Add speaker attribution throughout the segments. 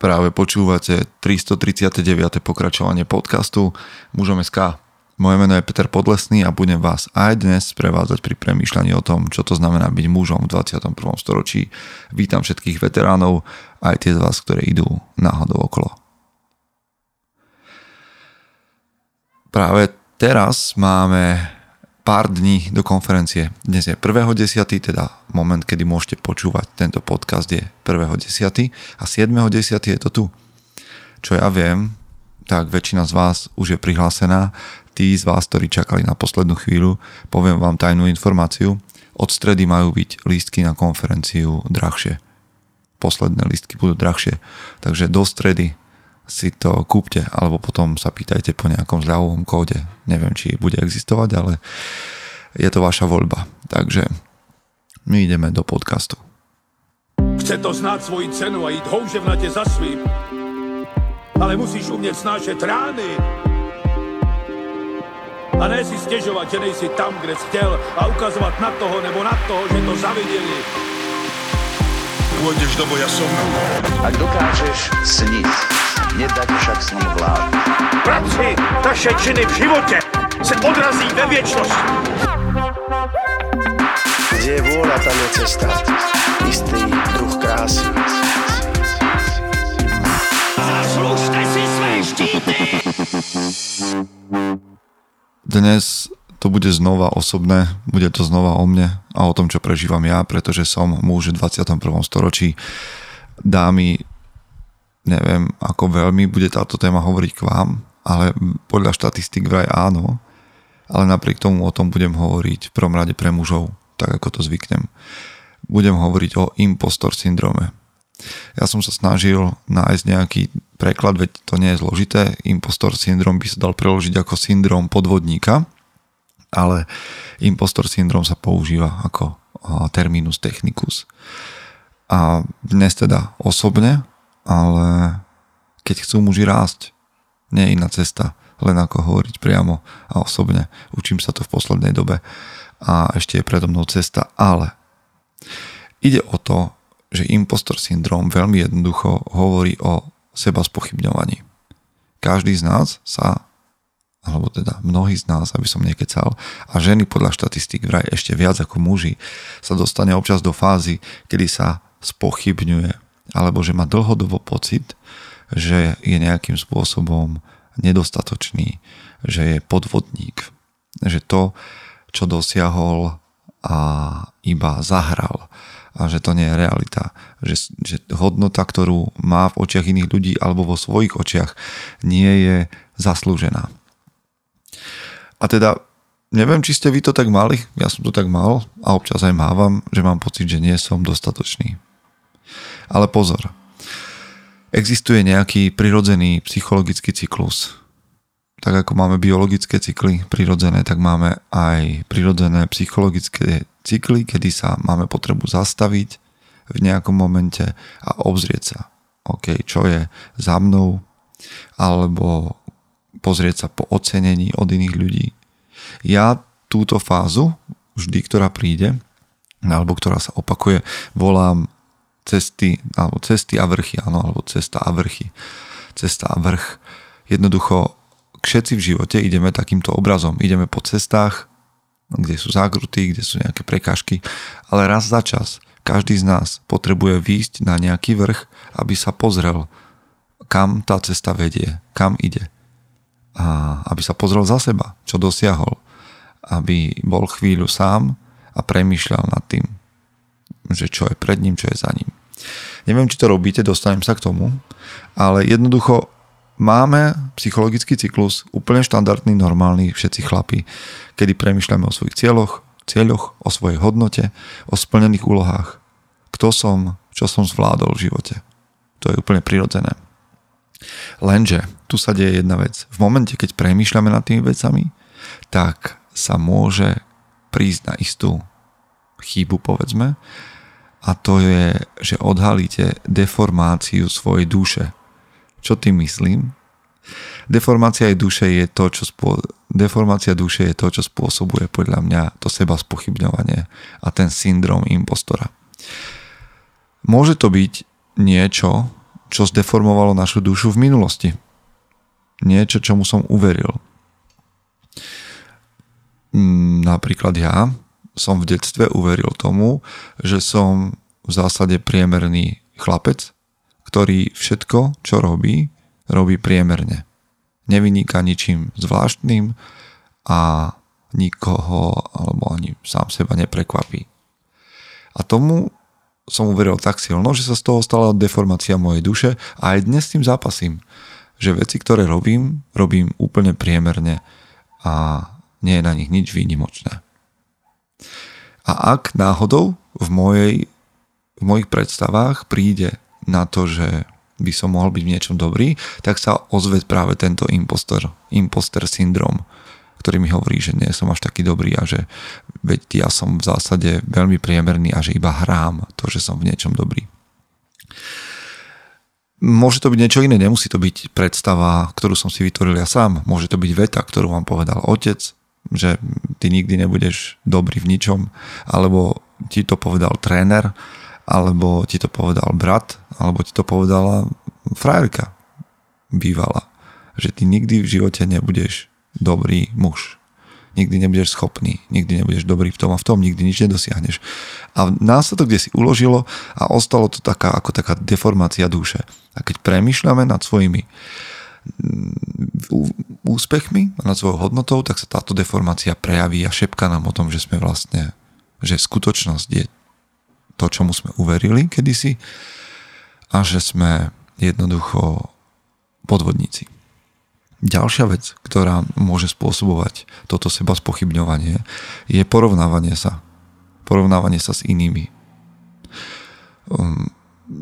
Speaker 1: Práve počúvate 339. pokračovanie podcastu Mužom SK. Moje meno je Peter Podlesný a budem vás aj dnes prevádzať pri premýšľaní o tom, čo to znamená byť mužom v 21. storočí. Vítam všetkých veteránov, aj tie z vás, ktoré idú náhodou okolo. Práve teraz máme pár dní do konferencie. Dnes je 1.10., teda moment, kedy môžete počúvať tento podcast je 1.10. a 7.10. je to tu. Čo ja viem, tak väčšina z vás už je prihlásená. Tí z vás, ktorí čakali na poslednú chvíľu, poviem vám tajnú informáciu. Od stredy majú byť lístky na konferenciu drahšie. Posledné lístky budú drahšie. Takže do stredy si to kúpte, alebo potom sa pýtajte po nejakom zľavovom kóde. Neviem, či bude existovať, ale je to vaša voľba. Takže my ideme do podcastu.
Speaker 2: Chce to znát svoji cenu a jít houževnatě za svým. Ale musíš umět snášet rány. A ne si stěžovat, že nejsi tam, kde jsi chtěl a ukazovat na toho nebo na toho, že to zaviděli. Pôjdeš do boja som.
Speaker 3: Ak dokážeš sniť, nedať však sním vlád.
Speaker 2: Práci taše činy v životě se odrazí ve věčnosti.
Speaker 3: Kde je vôľa, tam je cesta. Istý druh krásy.
Speaker 2: Zaslužte si své štíty!
Speaker 1: Dnes to bude znova osobné, bude to znova o mne a o tom, čo prežívam ja, pretože som muž v 21. storočí. Dámy, neviem, ako veľmi bude táto téma hovoriť k vám, ale podľa štatistik vraj áno, ale napriek tomu o tom budem hovoriť v prvom rade pre mužov, tak ako to zvyknem. Budem hovoriť o impostor syndrome. Ja som sa snažil nájsť nejaký preklad, veď to nie je zložité. Impostor syndrom by sa dal preložiť ako syndrom podvodníka, ale impostor syndrom sa používa ako terminus technicus. A dnes teda osobne, ale keď chcú muži rásť, nie je iná cesta, len ako hovoriť priamo a osobne. Učím sa to v poslednej dobe a ešte je predo mnou cesta, ale ide o to, že impostor syndrom veľmi jednoducho hovorí o seba spochybňovaní. Každý z nás sa alebo teda mnohí z nás, aby som nekecal, a ženy podľa štatistík vraj ešte viac ako muži, sa dostane občas do fázy, kedy sa spochybňuje, alebo že má dlhodobo pocit, že je nejakým spôsobom nedostatočný, že je podvodník, že to, čo dosiahol a iba zahral a že to nie je realita, že, že hodnota, ktorú má v očiach iných ľudí alebo vo svojich očiach nie je zaslúžená. A teda neviem, či ste vy to tak mali, ja som to tak mal a občas aj mávam, že mám pocit, že nie som dostatočný. Ale pozor, existuje nejaký prirodzený psychologický cyklus. Tak ako máme biologické cykly prirodzené, tak máme aj prirodzené psychologické cykly, kedy sa máme potrebu zastaviť v nejakom momente a obzrieť sa. OK, čo je za mnou, alebo pozrieť sa po ocenení od iných ľudí. Ja túto fázu, vždy, ktorá príde, alebo ktorá sa opakuje, volám cesty, alebo cesty a vrchy, áno, alebo cesta a vrchy. Cesta a vrch. Jednoducho, všetci v živote ideme takýmto obrazom. Ideme po cestách, kde sú zákruty, kde sú nejaké prekážky, ale raz za čas každý z nás potrebuje výjsť na nejaký vrch, aby sa pozrel, kam tá cesta vedie, kam ide a aby sa pozrel za seba, čo dosiahol, aby bol chvíľu sám a premýšľal nad tým, že čo je pred ním, čo je za ním. Neviem, či to robíte, dostanem sa k tomu, ale jednoducho máme psychologický cyklus, úplne štandardný, normálny, všetci chlapi, kedy premýšľame o svojich cieľoch, cieľoch, o svojej hodnote, o splnených úlohách. Kto som, čo som zvládol v živote. To je úplne prirodzené. Lenže tu sa deje jedna vec. V momente, keď premýšľame nad tými vecami, tak sa môže prísť na istú chybu, povedzme, a to je, že odhalíte deformáciu svojej duše. Čo tým myslím? Deformácia duše je to, čo spô... Deformácia duše je to, čo spôsobuje podľa mňa to seba spochybňovanie a ten syndrom impostora. Môže to byť niečo, čo zdeformovalo našu dušu v minulosti. Niečo, čomu som uveril. Mm, napríklad ja som v detstve uveril tomu, že som v zásade priemerný chlapec, ktorý všetko, čo robí, robí priemerne. Nevyniká ničím zvláštnym a nikoho alebo ani sám seba neprekvapí. A tomu som uveril tak silno, že sa z toho stala deformácia mojej duše a aj dnes s tým zápasím. Že veci, ktoré robím, robím úplne priemerne a nie je na nich nič výnimočné. A ak náhodou v, mojej, v mojich predstavách príde na to, že by som mohol byť v niečom dobrý, tak sa ozve práve tento imposter, imposter syndrom, ktorý mi hovorí, že nie som až taký dobrý a že veď ja som v zásade veľmi priemerný a že iba hrám to, že som v niečom dobrý. Môže to byť niečo iné, nemusí to byť predstava, ktorú som si vytvoril ja sám. Môže to byť veta, ktorú vám povedal otec, že ty nikdy nebudeš dobrý v ničom, alebo ti to povedal tréner, alebo ti to povedal brat, alebo ti to povedala frajerka bývala, že ty nikdy v živote nebudeš dobrý muž. Nikdy nebudeš schopný, nikdy nebudeš dobrý v tom a v tom, nikdy nič nedosiahneš. A nás to kde si uložilo a ostalo to taká, ako taká deformácia duše. A keď premyšľame nad svojimi úspechmi a nad svojou hodnotou, tak sa táto deformácia prejaví a šepka nám o tom, že sme vlastne, že skutočnosť je to, čomu sme uverili kedysi a že sme jednoducho podvodníci. Ďalšia vec, ktorá môže spôsobovať toto seba spochybňovanie, je porovnávanie sa. Porovnávanie sa s inými. Um,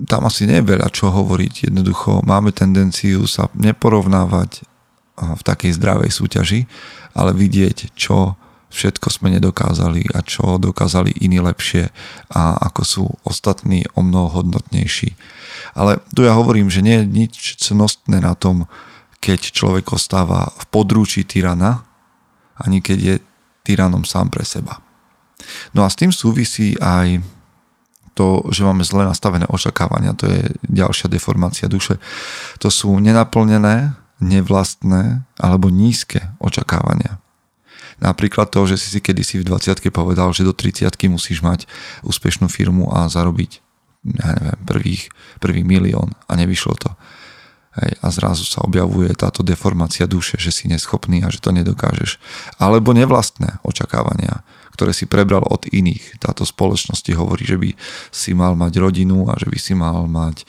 Speaker 1: tam asi nie je veľa čo hovoriť. Jednoducho máme tendenciu sa neporovnávať v takej zdravej súťaži, ale vidieť, čo všetko sme nedokázali a čo dokázali iní lepšie a ako sú ostatní o mnoho hodnotnejší. Ale tu ja hovorím, že nie je nič cnostné na tom, keď človek ostáva v područí tyrana, ani keď je tyranom sám pre seba. No a s tým súvisí aj to, že máme zle nastavené očakávania, to je ďalšia deformácia duše. To sú nenaplnené, nevlastné alebo nízke očakávania. Napríklad to, že si si kedysi v 20 povedal, že do 30 musíš mať úspešnú firmu a zarobiť ja neviem, prvých, prvý milión a nevyšlo to. Hej, a zrazu sa objavuje táto deformácia duše, že si neschopný a že to nedokážeš. Alebo nevlastné očakávania, ktoré si prebral od iných. Táto spoločnosti hovorí, že by si mal mať rodinu a že by si mal mať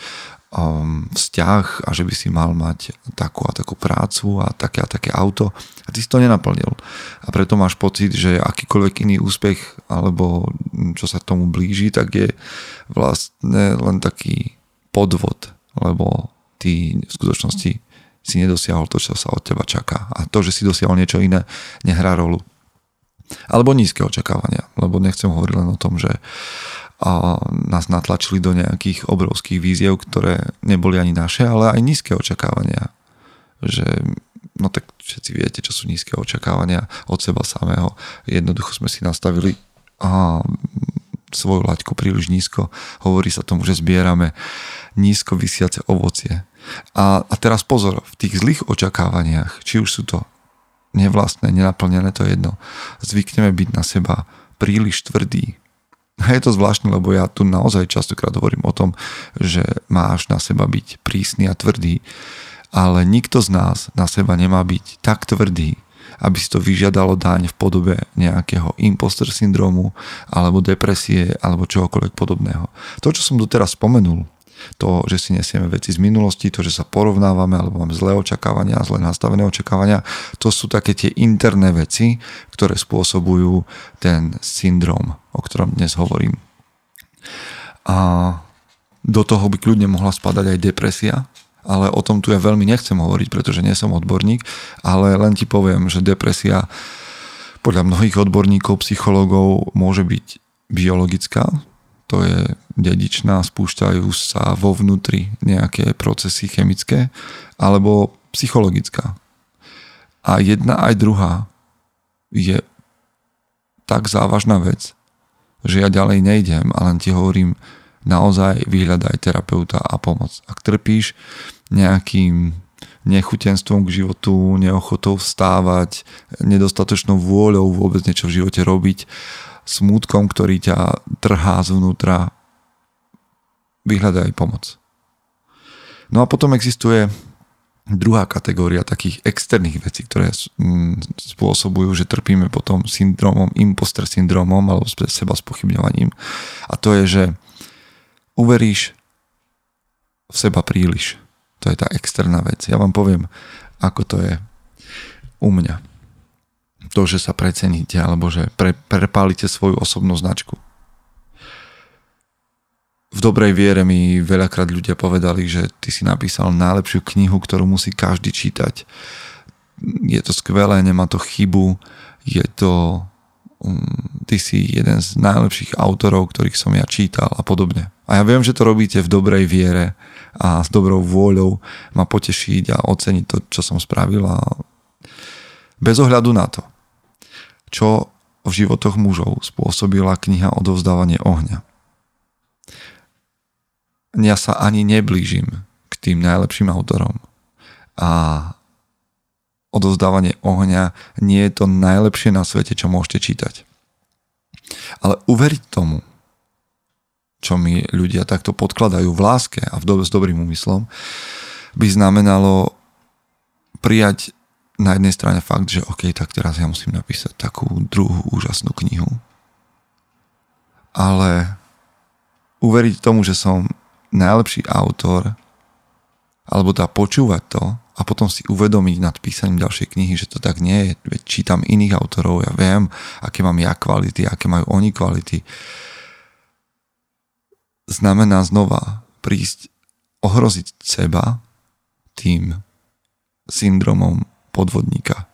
Speaker 1: um, vzťah a že by si mal mať takú a takú prácu a také a také auto a ty si to nenaplnil. A preto máš pocit, že akýkoľvek iný úspech alebo čo sa tomu blíži, tak je vlastne len taký podvod, lebo ty v skutočnosti si nedosiahol to, čo sa od teba čaká. A to, že si dosiahol niečo iné, nehrá rolu. Alebo nízke očakávania, lebo nechcem hovoriť len o tom, že a nás natlačili do nejakých obrovských víziev, ktoré neboli ani naše, ale aj nízke očakávania. Že, no tak všetci viete, čo sú nízke očakávania od seba samého. Jednoducho sme si nastavili a, svoju laťku príliš nízko. Hovorí sa tomu, že zbierame nízko vysiace ovocie. A, a teraz pozor, v tých zlých očakávaniach, či už sú to nevlastné, nenaplnené, to je jedno, zvykneme byť na seba príliš tvrdý. A je to zvláštne, lebo ja tu naozaj častokrát hovorím o tom, že máš na seba byť prísny a tvrdý, ale nikto z nás na seba nemá byť tak tvrdý, aby si to vyžiadalo daň v podobe nejakého imposter syndromu alebo depresie alebo čohokoľvek podobného. To, čo som doteraz spomenul, to, že si nesieme veci z minulosti, to, že sa porovnávame alebo máme zlé očakávania, zlé nastavené očakávania, to sú také tie interné veci, ktoré spôsobujú ten syndrom, o ktorom dnes hovorím. A do toho by kľudne mohla spadať aj depresia, ale o tom tu ja veľmi nechcem hovoriť, pretože nie som odborník, ale len ti poviem, že depresia podľa mnohých odborníkov, psychológov môže byť biologická, to je dedičná, spúšťajú sa vo vnútri nejaké procesy chemické, alebo psychologická. A jedna aj druhá je tak závažná vec, že ja ďalej nejdem a len ti hovorím, naozaj vyhľadaj terapeuta a pomoc. Ak trpíš nejakým nechutenstvom k životu, neochotou vstávať, nedostatočnou vôľou vôbec niečo v živote robiť, smútkom, ktorý ťa trhá zvnútra, vyhľadaj pomoc. No a potom existuje druhá kategória takých externých vecí, ktoré spôsobujú, že trpíme potom syndromom, imposter syndromom alebo seba spochybňovaním. A to je, že uveríš v seba príliš. To je tá externá vec. Ja vám poviem, ako to je u mňa. To, že sa preceníte alebo že pre, prepálite svoju osobnú značku v dobrej viere mi veľakrát ľudia povedali, že ty si napísal najlepšiu knihu, ktorú musí každý čítať. Je to skvelé, nemá to chybu, je to... Um, ty si jeden z najlepších autorov, ktorých som ja čítal a podobne. A ja viem, že to robíte v dobrej viere a s dobrou vôľou ma potešiť a oceniť to, čo som spravil a bez ohľadu na to, čo v životoch mužov spôsobila kniha Odovzdávanie ohňa ja sa ani neblížim k tým najlepším autorom. A odozdávanie ohňa nie je to najlepšie na svete, čo môžete čítať. Ale uveriť tomu, čo mi ľudia takto podkladajú v láske a v dobe s dobrým úmyslom, by znamenalo prijať na jednej strane fakt, že OK, tak teraz ja musím napísať takú druhú úžasnú knihu. Ale uveriť tomu, že som najlepší autor, alebo dá počúvať to a potom si uvedomiť nad písaním ďalšej knihy, že to tak nie je. Veď čítam iných autorov, ja viem, aké mám ja kvality, aké majú oni kvality. Znamená znova prísť ohroziť seba tým syndromom podvodníka.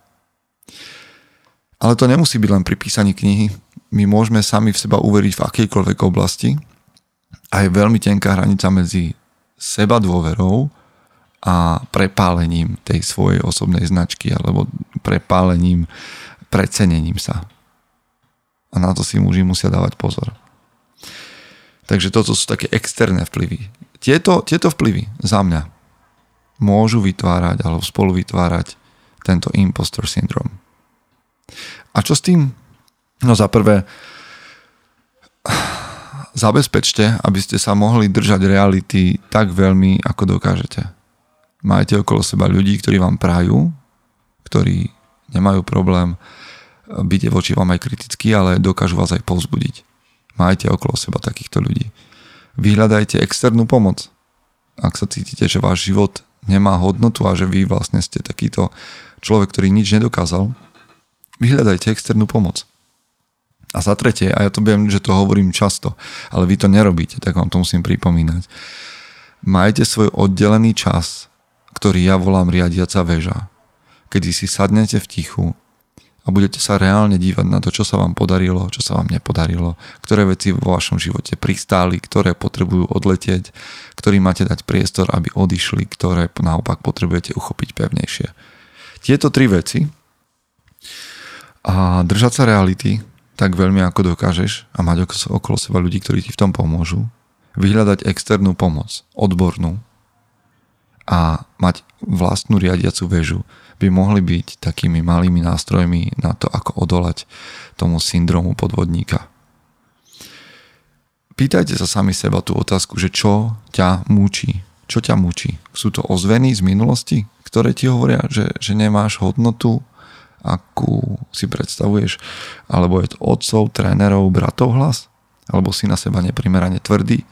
Speaker 1: Ale to nemusí byť len pri písaní knihy. My môžeme sami v seba uveriť v akejkoľvek oblasti, a je veľmi tenká hranica medzi seba dôverou a prepálením tej svojej osobnej značky alebo prepálením, precenením sa. A na to si muži musia dávať pozor. Takže toto sú také externé vplyvy. Tieto, tieto vplyvy za mňa môžu vytvárať alebo spolu vytvárať tento impostor syndrom. A čo s tým? No za prvé, zabezpečte, aby ste sa mohli držať reality tak veľmi, ako dokážete. Majte okolo seba ľudí, ktorí vám prajú, ktorí nemajú problém byť voči vám aj kritický, ale dokážu vás aj povzbudiť. Majte okolo seba takýchto ľudí. Vyhľadajte externú pomoc. Ak sa cítite, že váš život nemá hodnotu a že vy vlastne ste takýto človek, ktorý nič nedokázal, vyhľadajte externú pomoc. A za tretie, a ja to viem, že to hovorím často, ale vy to nerobíte, tak vám to musím pripomínať. Majte svoj oddelený čas, ktorý ja volám riadiaca väža, kedy si sadnete v tichu a budete sa reálne dívať na to, čo sa vám podarilo, čo sa vám nepodarilo, ktoré veci vo vašom živote pristáli, ktoré potrebujú odletieť, ktorým máte dať priestor, aby odišli, ktoré naopak potrebujete uchopiť pevnejšie. Tieto tri veci a držať sa reality, tak veľmi ako dokážeš a mať okolo seba ľudí, ktorí ti v tom pomôžu, vyhľadať externú pomoc, odbornú a mať vlastnú riadiacu väžu by mohli byť takými malými nástrojmi na to, ako odolať tomu syndromu podvodníka. Pýtajte sa sami seba tú otázku, že čo ťa mučí. Čo ťa mučí? Sú to ozveny z minulosti, ktoré ti hovoria, že, že nemáš hodnotu, akú si predstavuješ, alebo je to otcov, trénerov, bratov hlas, alebo si na seba neprimerane tvrdý.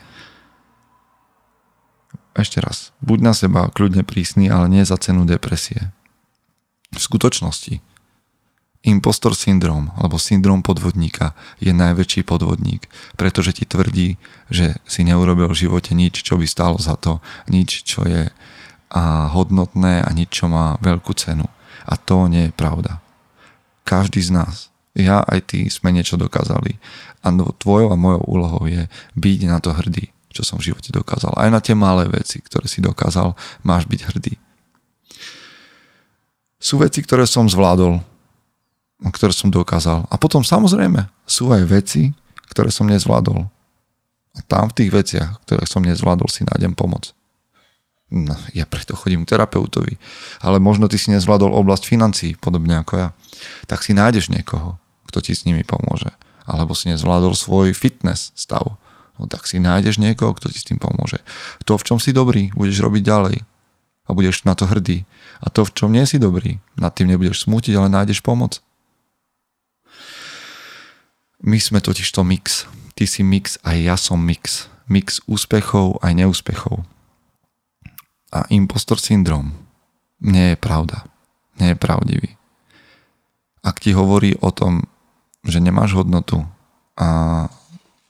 Speaker 1: Ešte raz, buď na seba kľudne prísny, ale nie za cenu depresie. V skutočnosti Impostor syndrom alebo syndrom podvodníka je najväčší podvodník, pretože ti tvrdí, že si neurobil v živote nič, čo by stálo za to, nič, čo je a hodnotné a nič, čo má veľkú cenu. A to nie je pravda. Každý z nás, ja aj ty, sme niečo dokázali. A no, tvojou a mojou úlohou je byť na to hrdý, čo som v živote dokázal. Aj na tie malé veci, ktoré si dokázal, máš byť hrdý. Sú veci, ktoré som zvládol, ktoré som dokázal. A potom samozrejme sú aj veci, ktoré som nezvládol. A tam v tých veciach, ktoré som nezvládol, si nájdem pomoc. No, ja preto chodím k terapeutovi. Ale možno ty si nezvládol oblasť financií, podobne ako ja. Tak si nájdeš niekoho, kto ti s nimi pomôže. Alebo si nezvládol svoj fitness stav. No tak si nájdeš niekoho, kto ti s tým pomôže. To, v čom si dobrý, budeš robiť ďalej. A budeš na to hrdý. A to, v čom nie si dobrý, nad tým nebudeš smútiť, ale nájdeš pomoc. My sme totiž to mix. Ty si mix a ja som mix. Mix úspechov aj neúspechov a impostor syndrom nie je pravda. Nie je pravdivý. Ak ti hovorí o tom, že nemáš hodnotu a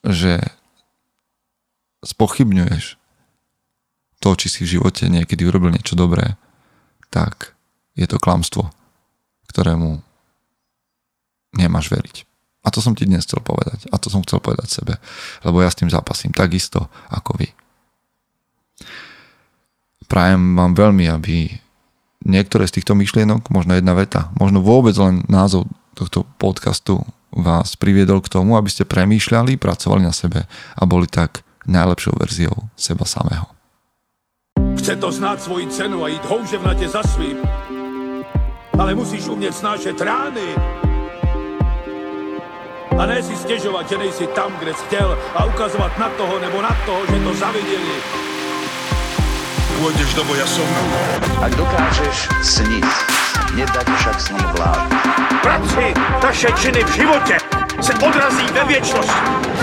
Speaker 1: že spochybňuješ to, či si v živote niekedy urobil niečo dobré, tak je to klamstvo, ktorému nemáš veriť. A to som ti dnes chcel povedať. A to som chcel povedať sebe. Lebo ja s tým zápasím takisto ako vy prajem vám veľmi, aby niektoré z týchto myšlienok, možno jedna veta, možno vôbec len názov tohto podcastu vás priviedol k tomu, aby ste premýšľali, pracovali na sebe a boli tak najlepšou verziou seba samého.
Speaker 2: Chce to znáť svoji cenu a ísť houževnate za svým. Ale musíš umieť snášať rány. A ne si stiežovať, že nejsi tam, kde si chcel a ukazovať na toho nebo na toho, že to zavideli pôjdeš do boja som.
Speaker 3: Ak dokážeš sniť, nedať však snom vlád.
Speaker 2: Práci taše činy v živote se odrazí ve viečnosť.